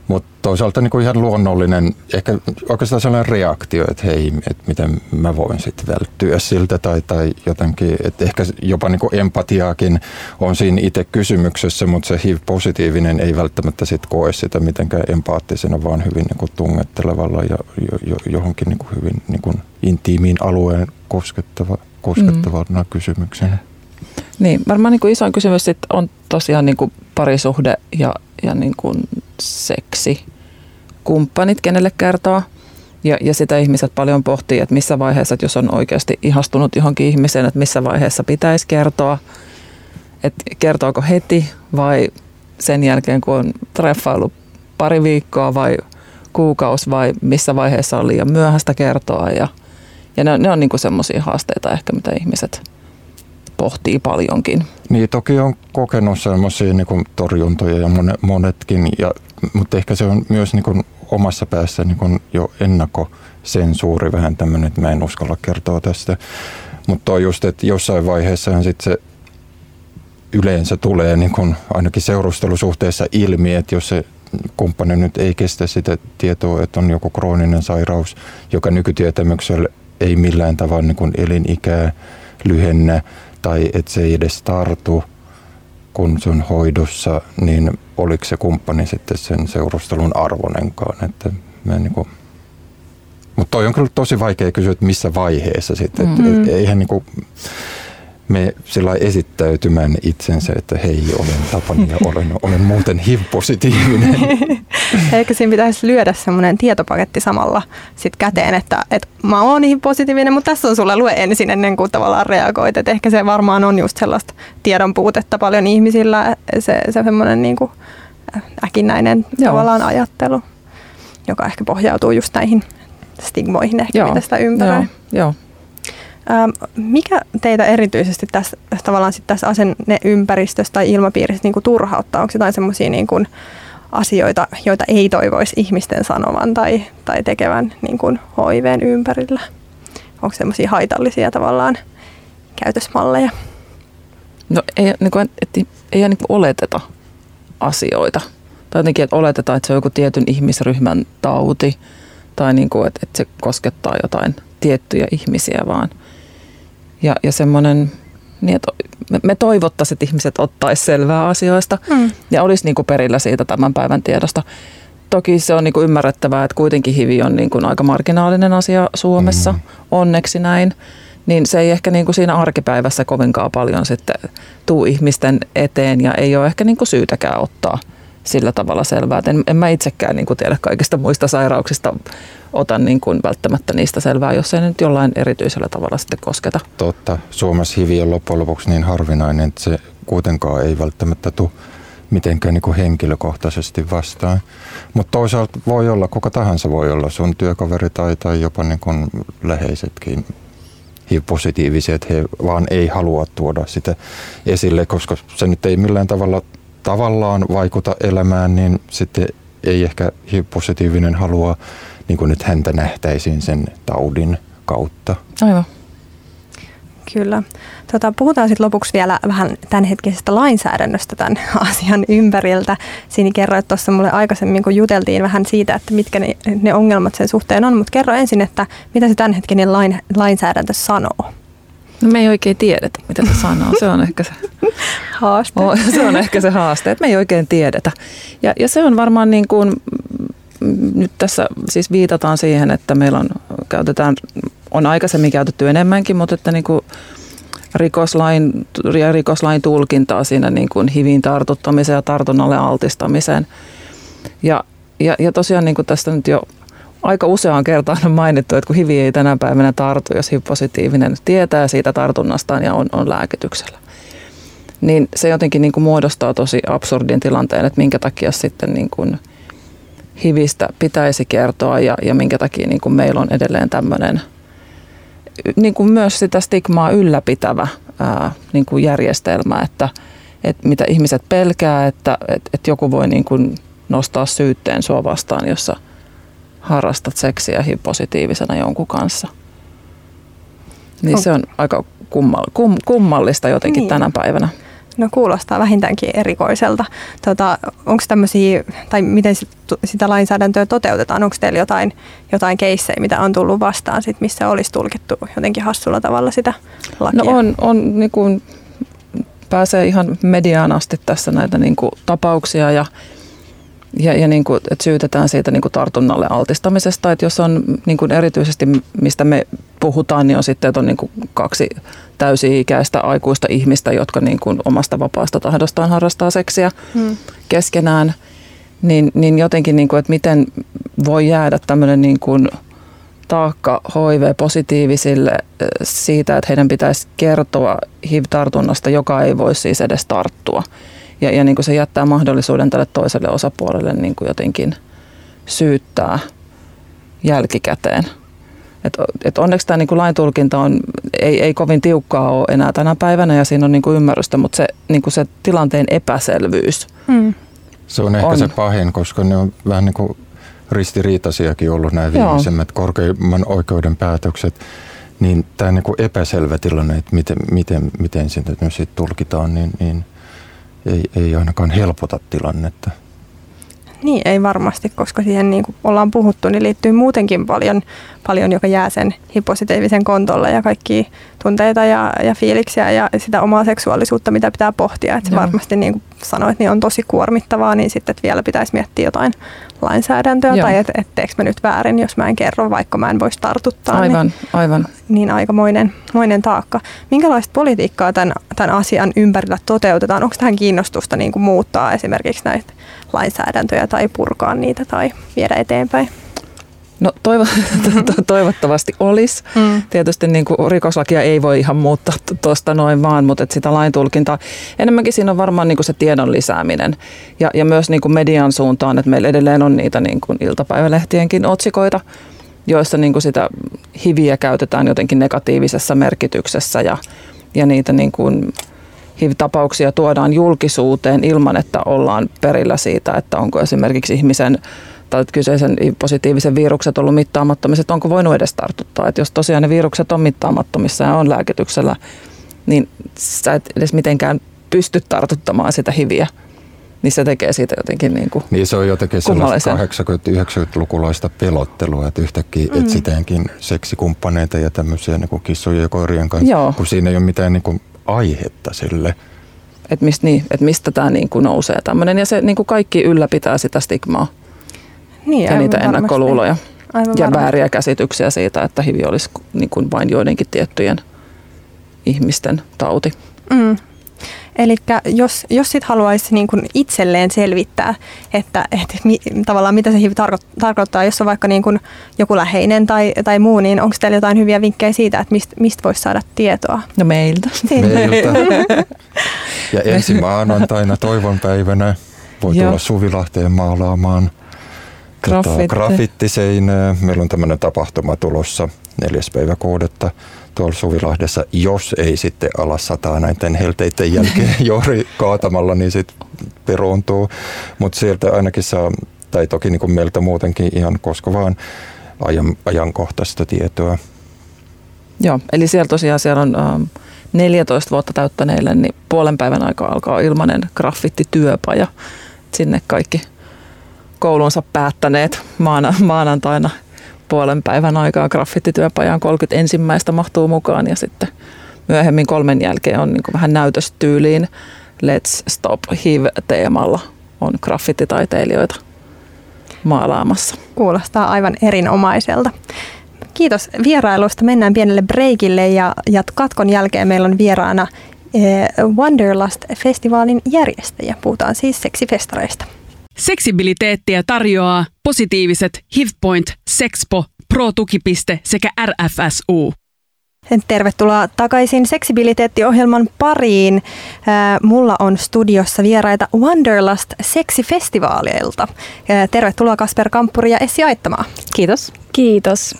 Mutta toisaalta niin kuin ihan luonnollinen, ehkä oikeastaan sellainen reaktio, että hei, että miten mä voin sitten välttyä siltä tai, tai jotenkin, että ehkä jopa niin kuin empatiaakin on siinä itse kysymyksessä, mutta se HIV-positiivinen ei välttämättä sit koe sitä mitenkään empaattisena, vaan hyvin niin kuin tungettelevalla ja jo, johonkin niin kuin hyvin niin kuin intiimiin alueen koskettava, koskettavana mm. kysymyksenä. Niin, varmaan niin kuin isoin kysymys sit on tosiaan niin kuin parisuhde ja, ja niin kuin seksi. Kumppanit, kenelle kertoo. Ja, ja sitä ihmiset paljon pohtii, että missä vaiheessa, että jos on oikeasti ihastunut johonkin ihmiseen, että missä vaiheessa pitäisi kertoa. Että kertooko heti vai sen jälkeen, kun on treffailu pari viikkoa vai kuukausi vai missä vaiheessa on liian myöhäistä kertoa. Ja, ja ne, ne on niin semmoisia haasteita ehkä, mitä ihmiset pohtii paljonkin. Niin, toki on kokenut sellaisia niin torjuntoja ja monetkin, ja, mutta ehkä se on myös niin kuin omassa päässä niin kuin jo ennakkosensuuri vähän tämmöinen, että mä en uskalla kertoa tästä. Mutta on just, että jossain vaiheessa sitten se yleensä tulee niin kuin ainakin seurustelusuhteessa ilmi, että jos se kumppani nyt ei kestä sitä tietoa, että on joku krooninen sairaus, joka nykytietämyksellä ei millään tavalla niin kuin elinikää lyhennä tai että se ei edes tartu, kun se on hoidossa, niin oliko se kumppani sitten sen seurustelun arvonenkaan. Että mä niin kuin, mutta toi on kyllä tosi vaikea kysyä, että missä vaiheessa sitten. Mm. Et, eihän niin kuin, me sillä esittäytymään itsensä, että hei, olen Tapani ja <laughs> olen, olen muuten HIV-positiivinen. <laughs> Eikö siinä pitäisi lyödä semmoinen tietopaketti samalla sit käteen, että, että mä oon HIV-positiivinen, mutta tässä on sulle lue ensin ennen kuin tavallaan reagoit. Et ehkä se varmaan on just sellaista tiedon puutetta paljon ihmisillä, se, se semmoinen niin kuin äkinnäinen Joo. tavallaan ajattelu, joka ehkä pohjautuu just näihin stigmoihin ehkä, Joo. mitä sitä ympäröi. Joo. Joo. Ähm, mikä teitä erityisesti tässä, tavallaan sit tässä asenneympäristössä tai ilmapiirissä niin kuin turhauttaa? Onko jotain sellaisia niin kuin asioita, joita ei toivoisi ihmisten sanovan tai, tai tekevän niin kuin HIVn ympärillä? Onko sellaisia haitallisia tavallaan käytösmalleja? No ei, niin kuin, et, ei niin kuin oleteta asioita. Tai jotenkin, että oletetaan, että se on joku tietyn ihmisryhmän tauti tai niin kuin, että, että se koskettaa jotain tiettyjä ihmisiä vaan – ja, ja semmoinen, niin että me toivottaisiin, että ihmiset ottaisi selvää asioista mm. ja olisi niin kuin perillä siitä tämän päivän tiedosta. Toki se on niin kuin ymmärrettävää, että kuitenkin hivi on niin kuin aika marginaalinen asia Suomessa, mm. onneksi näin. Niin se ei ehkä niin kuin siinä arkipäivässä kovinkaan paljon sitten tuu ihmisten eteen ja ei ole ehkä niin kuin syytäkään ottaa sillä tavalla selvää. En, en mä itsekään niin kuin tiedä kaikista muista sairauksista ota niin kuin välttämättä niistä selvää, jos ei nyt jollain erityisellä tavalla sitten kosketa. Totta. Suomessa hivi on loppujen lopuksi niin harvinainen, että se kuitenkaan ei välttämättä tule mitenkään niin kuin henkilökohtaisesti vastaan. Mutta toisaalta voi olla, kuka tahansa voi olla, sun työkaveri tai, tai jopa niin kuin läheisetkin HIV-positiivisia, että he vaan ei halua tuoda sitä esille, koska se nyt ei millään tavalla tavallaan vaikuta elämään, niin sitten ei ehkä HIV-positiivinen halua niin kuin nyt häntä nähtäisiin sen taudin kautta. Aivan. Kyllä. Tota, puhutaan sitten lopuksi vielä vähän tämänhetkisestä lainsäädännöstä tämän <laughs> asian ympäriltä. Siinä kerroit tuossa mulle aikaisemmin, kun juteltiin vähän siitä, että mitkä ne, ne ongelmat sen suhteen on, mutta kerro ensin, että mitä se tämänhetkinen lain, lainsäädäntö sanoo. No me ei oikein tiedetä, mitä se sanoo. Se on ehkä se <laughs> haaste. se on ehkä se haaste, että me ei oikein tiedetä. Ja, ja se on varmaan niin kuin nyt tässä siis viitataan siihen, että meillä on, käytetään, on aikaisemmin käytetty enemmänkin, mutta että niin kuin rikoslain, ja rikoslain tulkintaa siinä niin kuin hivin tartuttamiseen ja tartunnalle altistamiseen. Ja, ja, ja tosiaan niin kuin tästä nyt jo aika useaan kertaan on mainittu, että kun hivi ei tänä päivänä tartu, jos HIV-positiivinen tietää siitä tartunnastaan ja on, on lääkityksellä. Niin se jotenkin niin kuin muodostaa tosi absurdin tilanteen, että minkä takia sitten niin kuin – hivistä pitäisi kertoa ja, ja minkä takia niin kuin meillä on edelleen tämmöinen niin kuin myös sitä stigmaa ylläpitävä ää, niin kuin järjestelmä, että, että mitä ihmiset pelkää, että, että, että joku voi niin kuin nostaa syytteen sua vastaan, jossa harrastat seksiä HIV-positiivisena jonkun kanssa. Niin on. se on aika kummal, kum, kummallista jotenkin niin. tänä päivänä. No kuulostaa vähintäänkin erikoiselta. Tota, Onko tämmöisiä, tai miten sit, sitä lainsäädäntöä toteutetaan? Onko teillä jotain, jotain keissejä, mitä on tullut vastaan, sit, missä olisi tulkittu jotenkin hassulla tavalla sitä lakia? No on, on niin kuin, pääsee ihan mediaan asti tässä näitä niin kuin, tapauksia ja ja, ja niin kuin, että syytetään siitä niin kuin tartunnalle altistamisesta, että jos on niin kuin erityisesti, mistä me puhutaan, niin on sitten, että on niin kuin kaksi täysi-ikäistä aikuista ihmistä, jotka niin kuin omasta vapaasta tahdostaan harrastaa seksiä hmm. keskenään, niin, niin jotenkin, niin kuin, että miten voi jäädä tämmöinen niin kuin taakka HIV-positiivisille siitä, että heidän pitäisi kertoa HIV-tartunnasta, joka ei voi siis edes tarttua. Ja, ja niin kuin se jättää mahdollisuuden tälle toiselle osapuolelle niin kuin jotenkin syyttää jälkikäteen. Et, et onneksi tämä niin lain tulkinta on, ei, ei kovin tiukkaa ole enää tänä päivänä ja siinä on niin kuin ymmärrystä, mutta se, niin kuin se tilanteen epäselvyys mm. Se on ehkä on. se pahin, koska ne on vähän niin kuin ristiriitaisiakin ollut nämä viimeisemmät Joo. korkeimman oikeuden päätökset. Niin tämä niin kuin epäselvä tilanne, että miten, miten, miten sitä nyt tulkitaan, niin, niin – ei, ei ainakaan helpota tilannetta. Niin, ei varmasti, koska siihen niin kuin ollaan puhuttu, niin liittyy muutenkin paljon, paljon joka jää sen hipositiivisen kontolle ja kaikki tunteita ja, ja fiiliksiä ja sitä omaa seksuaalisuutta, mitä pitää pohtia. Että varmasti niin kuin sanoit, niin on tosi kuormittavaa, niin sitten että vielä pitäisi miettiä jotain lainsäädäntöä Joo. tai että et teekö mä nyt väärin, jos mä en kerro, vaikka mä en voisi tartuttaa. Aivan, niin, aivan. Niin aikamoinen moinen taakka. Minkälaista politiikkaa tämän, tämän asian ympärillä toteutetaan? Onko tähän kiinnostusta niin kuin muuttaa esimerkiksi näitä lainsäädäntöjä tai purkaa niitä tai viedä eteenpäin? No toivo, <laughs> toivottavasti olisi. Mm. Tietysti niin kuin rikoslakia ei voi ihan muuttaa tuosta noin vaan, mutta että sitä lain tulkintaa. Enemmänkin siinä on varmaan niin kuin se tiedon lisääminen ja, ja myös niin kuin median suuntaan, että meillä edelleen on niitä niin kuin iltapäivälehtienkin otsikoita, joissa niin kuin sitä hiviä käytetään jotenkin negatiivisessa merkityksessä ja, ja niitä niin kuin HIV-tapauksia tuodaan julkisuuteen ilman, että ollaan perillä siitä, että onko esimerkiksi ihmisen tai kyseisen positiivisen virukset ollut mittaamattomissa, että onko voinut edes tartuttaa. Että jos tosiaan ne virukset on mittaamattomissa ja on lääkityksellä, niin sä et edes mitenkään pysty tartuttamaan sitä hiviä. Niin se tekee siitä jotenkin niin kuin Niin se on jotenkin sellaista 80-90-lukulaista pelottelua, että yhtäkkiä mm. etsiteänkin seksikumppaneita ja tämmöisiä niin kuin kissojen ja koirien kanssa, Joo. kun siinä ei ole mitään niin kuin aihetta sille. Että mistä, niin, et mistä tämä niin kuin nousee tämmöinen. Ja se niin kuin kaikki ylläpitää sitä stigmaa niin, ja niitä varmasti. ennakkoluuloja aivan ja varmasti. vääriä käsityksiä siitä, että HIV olisi niin kuin vain joidenkin tiettyjen ihmisten tauti. Mm. Eli jos, jos sit haluaisi niin kuin itselleen selvittää, että, että mi, tavallaan mitä se HIV tarko, tarkoittaa, jos on vaikka niin kuin joku läheinen tai, tai muu, niin onko teillä jotain hyviä vinkkejä siitä, että mistä mist voisi saada tietoa? No meiltä. Meiltä. <laughs> Ja ensi maanantaina toivon päivänä voi tulla Suvilahteen maalaamaan Grafitti. Tota, grafittiseinää. Meillä on tämmöinen tapahtuma tulossa neljäs päivä kuudetta tuolla Suvilahdessa. Jos ei sitten ala sataa näiden helteiden jälkeen <laughs> juuri kaatamalla, niin sitten peruuntuu. Mutta sieltä ainakin saa, tai toki niin kuin meiltä muutenkin ihan koska vaan ajan, ajankohtaista tietoa. Joo, eli siellä tosiaan siellä on ähm, 14 vuotta täyttäneille, niin puolen päivän aikaa alkaa ilmainen graffittityöpaja. Sinne kaikki koulunsa päättäneet maana, maanantaina puolen päivän aikaa graffitityöpajaan 30 ensimmäistä mahtuu mukaan ja sitten myöhemmin kolmen jälkeen on niin vähän näytöstyyliin Let's Stop HIV-teemalla on graffititaiteilijoita maalaamassa. Kuulostaa aivan erinomaiselta. Kiitos vierailusta. Mennään pienelle breikille ja, ja katkon jälkeen meillä on vieraana eh, Wanderlust-festivaalin järjestäjä. Puhutaan siis seksifestareista. Seksibiliteettiä tarjoaa positiiviset HIVPoint, Sexpo, Pro-tukipiste sekä RFSU. Tervetuloa takaisin Seksibiliteetti-ohjelman pariin. Mulla on studiossa vieraita Wanderlust Seksifestivaaleilta. Tervetuloa Kasper Kampuri ja Essi Aittamaa. Kiitos. Kiitos.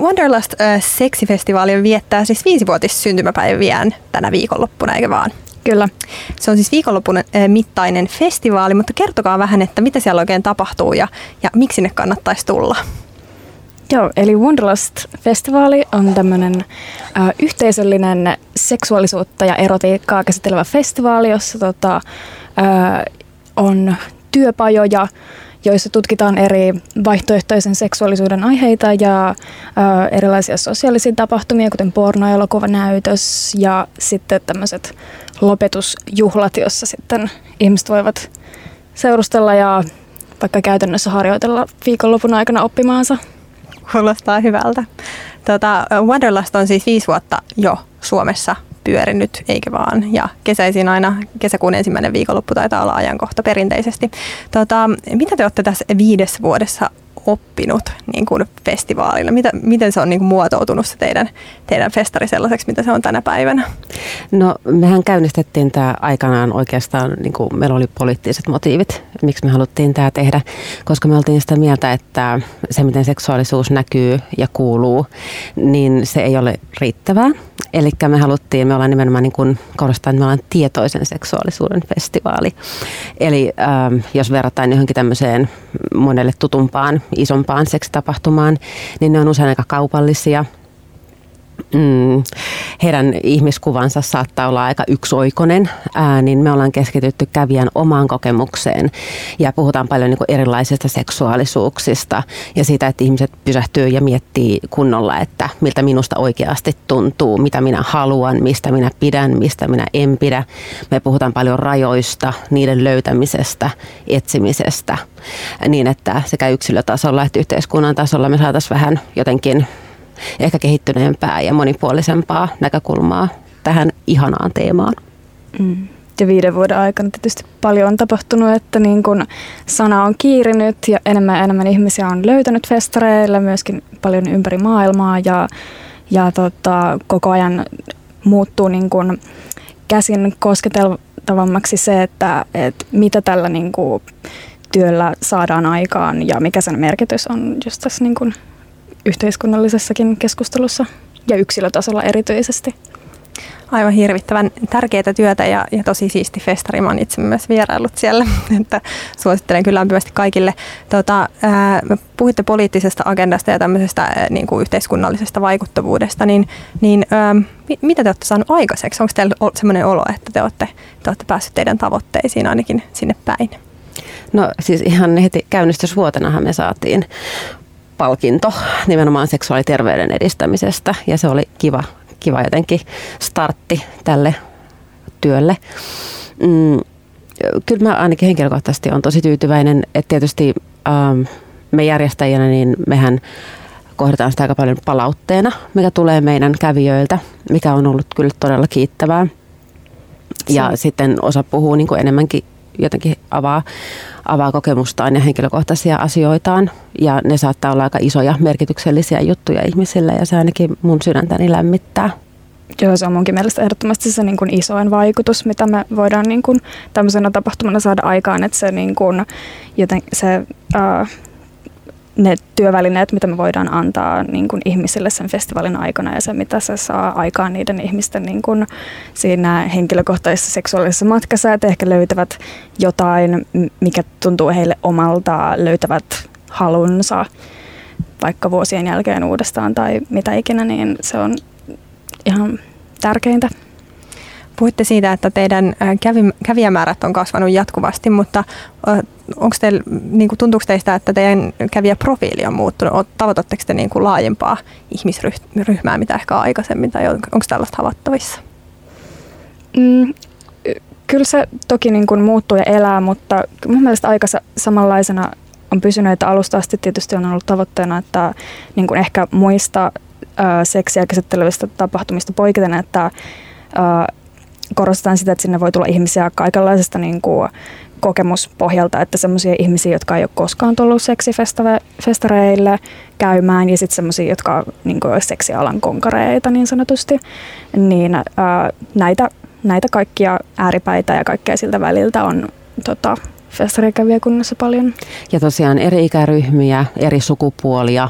Wanderlust Seksifestivaali viettää siis viisivuotis syntymäpäiviään tänä viikonloppuna, eikö vaan? Kyllä. Se on siis viikonlopun eh, mittainen festivaali, mutta kertokaa vähän, että mitä siellä oikein tapahtuu ja, ja miksi sinne kannattaisi tulla. Joo, eli Wonderlust-festivaali on tämmöinen äh, yhteisöllinen seksuaalisuutta ja erotiikkaa käsittelevä festivaali, jossa tota, äh, on työpajoja, joissa tutkitaan eri vaihtoehtoisen seksuaalisuuden aiheita ja äh, erilaisia sosiaalisia tapahtumia, kuten pornoelokuvanäytös ja sitten tämmöiset lopetusjuhlat, jossa sitten ihmiset voivat seurustella ja vaikka käytännössä harjoitella viikonlopun aikana oppimaansa. Kuulostaa hyvältä. Tota, Wanderlust on siis viisi vuotta jo Suomessa pyörinyt, eikä vaan. Ja kesäisin aina, kesäkuun ensimmäinen viikonloppu taitaa olla ajankohta perinteisesti. Tota, mitä te olette tässä viides vuodessa oppinut niin kuin festivaalilla? Mitä, miten se on niin kuin muotoutunut se teidän, teidän festari sellaiseksi, mitä se on tänä päivänä? No mehän käynnistettiin tämä aikanaan oikeastaan, niin kuin meillä oli poliittiset motiivit, miksi me haluttiin tämä tehdä, koska me oltiin sitä mieltä, että se miten seksuaalisuus näkyy ja kuuluu, niin se ei ole riittävää. Eli me haluttiin, me ollaan nimenomaan niin kuin korostaa, että me ollaan tietoisen seksuaalisuuden festivaali. Eli ähm, jos verrataan johonkin tämmöiseen monelle tutumpaan, isompaan seksitapahtumaan, niin ne on usein aika kaupallisia. Mm, heidän ihmiskuvansa saattaa olla aika yksioikoinen, ää, niin me ollaan keskitytty kävijän omaan kokemukseen ja puhutaan paljon niin erilaisista seksuaalisuuksista ja siitä, että ihmiset pysähtyy ja miettii kunnolla, että miltä minusta oikeasti tuntuu, mitä minä haluan, mistä minä pidän, mistä minä en pidä. Me puhutaan paljon rajoista, niiden löytämisestä, etsimisestä, niin että sekä yksilötasolla että yhteiskunnan tasolla me saataisiin vähän jotenkin ehkä kehittyneempää ja monipuolisempaa näkökulmaa tähän ihanaan teemaan. Mm. Ja viiden vuoden aikana tietysti paljon on tapahtunut, että niin kun sana on kiirinyt ja enemmän ja enemmän ihmisiä on löytänyt festareilla myöskin paljon ympäri maailmaa ja, ja tota, koko ajan muuttuu niin kun käsin kosketeltavammaksi se, että, että mitä tällä niin työllä saadaan aikaan ja mikä sen merkitys on just tässä niin kun yhteiskunnallisessakin keskustelussa ja yksilötasolla erityisesti. Aivan hirvittävän tärkeää työtä ja, ja tosi siisti festari. Mä itse myös vierailut siellä, <laughs> että suosittelen kyllä lämpimästi kaikille. Tota, ää, puhuitte poliittisesta agendasta ja tämmöisestä ää, niin kuin yhteiskunnallisesta vaikuttavuudesta, niin, niin ää, mitä te olette saaneet aikaiseksi? Onko teillä sellainen olo, että te olette, te olette päässeet teidän tavoitteisiin ainakin sinne päin? No siis ihan heti käynnistysvuotenahan me saatiin palkinto nimenomaan seksuaaliterveyden edistämisestä ja se oli kiva, kiva jotenkin startti tälle työlle. Mm, kyllä mä ainakin henkilökohtaisesti on tosi tyytyväinen, että tietysti ähm, me järjestäjänä niin mehän kohdataan sitä aika paljon palautteena, mikä tulee meidän kävijöiltä, mikä on ollut kyllä todella kiittävää. Ja se. sitten osa puhuu niin kuin enemmänkin jotenkin avaa, avaa kokemustaan ja henkilökohtaisia asioitaan. Ja ne saattaa olla aika isoja merkityksellisiä juttuja ihmisille ja se ainakin mun sydäntäni lämmittää. Joo, se on munkin mielestä ehdottomasti se niin kuin isoin vaikutus, mitä me voidaan niin kuin tämmöisenä tapahtumana saada aikaan, että se, niin kuin, joten se uh, ne työvälineet, mitä me voidaan antaa niin kuin ihmisille sen festivaalin aikana ja se, mitä se saa aikaan niiden ihmisten niin kuin siinä henkilökohtaisessa seksuaalisessa matkassa, että ehkä löytävät jotain, mikä tuntuu heille omalta, löytävät halunsa vaikka vuosien jälkeen uudestaan tai mitä ikinä, niin se on ihan tärkeintä. Puhuitte siitä, että teidän kävijämäärät on kasvanut jatkuvasti, mutta onko teillä, niin kuin, tuntuuko teistä, että teidän kävijäprofiili on muuttunut? Tavoitatteko te niin kuin laajempaa ihmisryhmää, mitä ehkä aikaisemmin, tai onko tällaista havattavissa? Mm, kyllä se toki niin kuin muuttuu ja elää, mutta mun mielestä aika samanlaisena on pysynyt, että alusta asti tietysti on ollut tavoitteena, että niin kuin ehkä muista seksiä käsittelevistä tapahtumista poiketen, että korostetaan sitä, että sinne voi tulla ihmisiä kaikenlaisesta niin kuin kokemuspohjalta, että semmoisia ihmisiä, jotka ei ole koskaan tullut seksifestareille käymään ja sitten semmoisia, jotka on niin kuin seksialan konkareita niin sanotusti, niin ää, näitä, näitä kaikkia ääripäitä ja kaikkea siltä väliltä on tota, festarikävijäkunnassa paljon. Ja tosiaan eri ikäryhmiä, eri sukupuolia,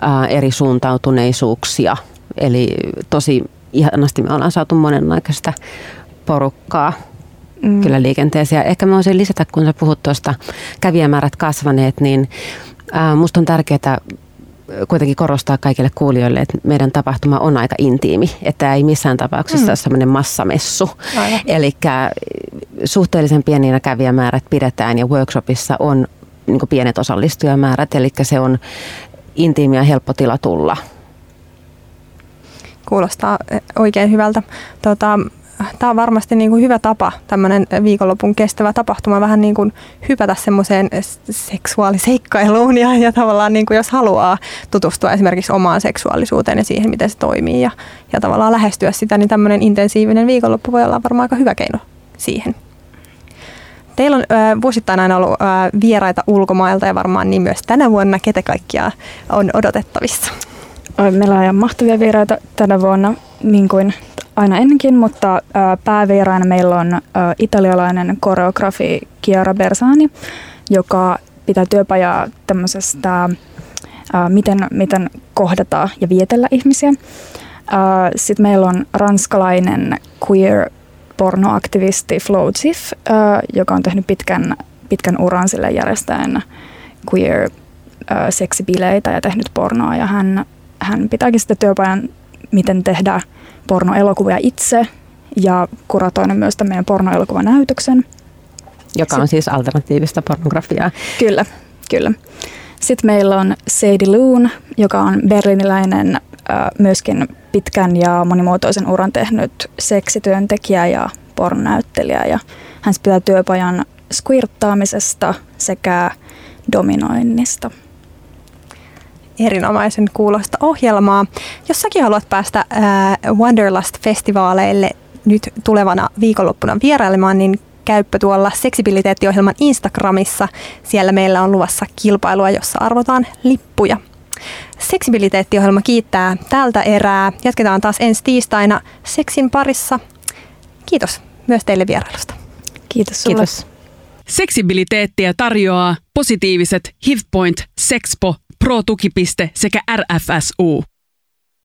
ää, eri suuntautuneisuuksia, eli tosi ihanasti me ollaan saatu monenlaista porukkaa mm. kyllä liikenteeseen. Ehkä mä voisin lisätä, kun sä puhut tuosta kävijämäärät kasvaneet, niin ää, musta on tärkeää kuitenkin korostaa kaikille kuulijoille, että meidän tapahtuma on aika intiimi, että ei missään tapauksessa mm. ole semmoinen massamessu. Eli suhteellisen pieninä kävijämäärät pidetään ja workshopissa on niin pienet osallistujamäärät, eli se on intiimi ja helppo tila tulla kuulostaa eh, oikein hyvältä. Tota, Tämä on varmasti niin kuin hyvä tapa, tämmöinen viikonlopun kestävä tapahtuma, vähän niin kuin hypätä semmoiseen seksuaaliseikkailuun ja, ja tavallaan niin kuin jos haluaa tutustua esimerkiksi omaan seksuaalisuuteen ja siihen, miten se toimii ja, ja tavallaan lähestyä sitä, niin tämmöinen intensiivinen viikonloppu voi olla varmaan aika hyvä keino siihen. Teillä on äh, vuosittain aina ollut äh, vieraita ulkomailta ja varmaan niin myös tänä vuonna, ketä kaikkia on odotettavissa. Meillä on mahtavia vieraita tänä vuonna, niin kuin aina ennenkin, mutta päävieraina meillä on italialainen koreografi Chiara Bersani, joka pitää työpajaa tämmöisestä, miten, miten kohdata ja vietellä ihmisiä. Sitten meillä on ranskalainen queer pornoaktivisti Flo Ziff, joka on tehnyt pitkän, pitkän uran sille järjestäen queer seksibileitä ja tehnyt pornoa ja hän hän pitääkin sitä työpajan miten tehdä pornoelokuvia itse ja kuratoinut myös tämän meidän pornoelokuvanäytöksen. Joka on siis alternatiivista pornografiaa. Kyllä, kyllä. Sitten meillä on Sadie Loon, joka on berliiniläinen myöskin pitkän ja monimuotoisen uran tehnyt seksityöntekijä ja pornonäyttelijä. Ja hän pitää työpajan squirttaamisesta sekä dominoinnista. Erinomaisen kuulosta ohjelmaa. Jos säkin haluat päästä Wonderlust-festivaaleille nyt tulevana viikonloppuna vierailemaan, niin käyppä tuolla seksibiliteettiohjelman Instagramissa. Siellä meillä on luvassa kilpailua, jossa arvotaan lippuja. Seksibiliteettiohjelma kiittää tältä erää. Jatketaan taas ensi tiistaina seksin parissa. Kiitos myös teille vierailusta. Kiitos sulle. Kiitos. Seksibiliteettiä tarjoaa positiiviset HIVPoint, Sexpo, Pro-tukipiste sekä RFSU.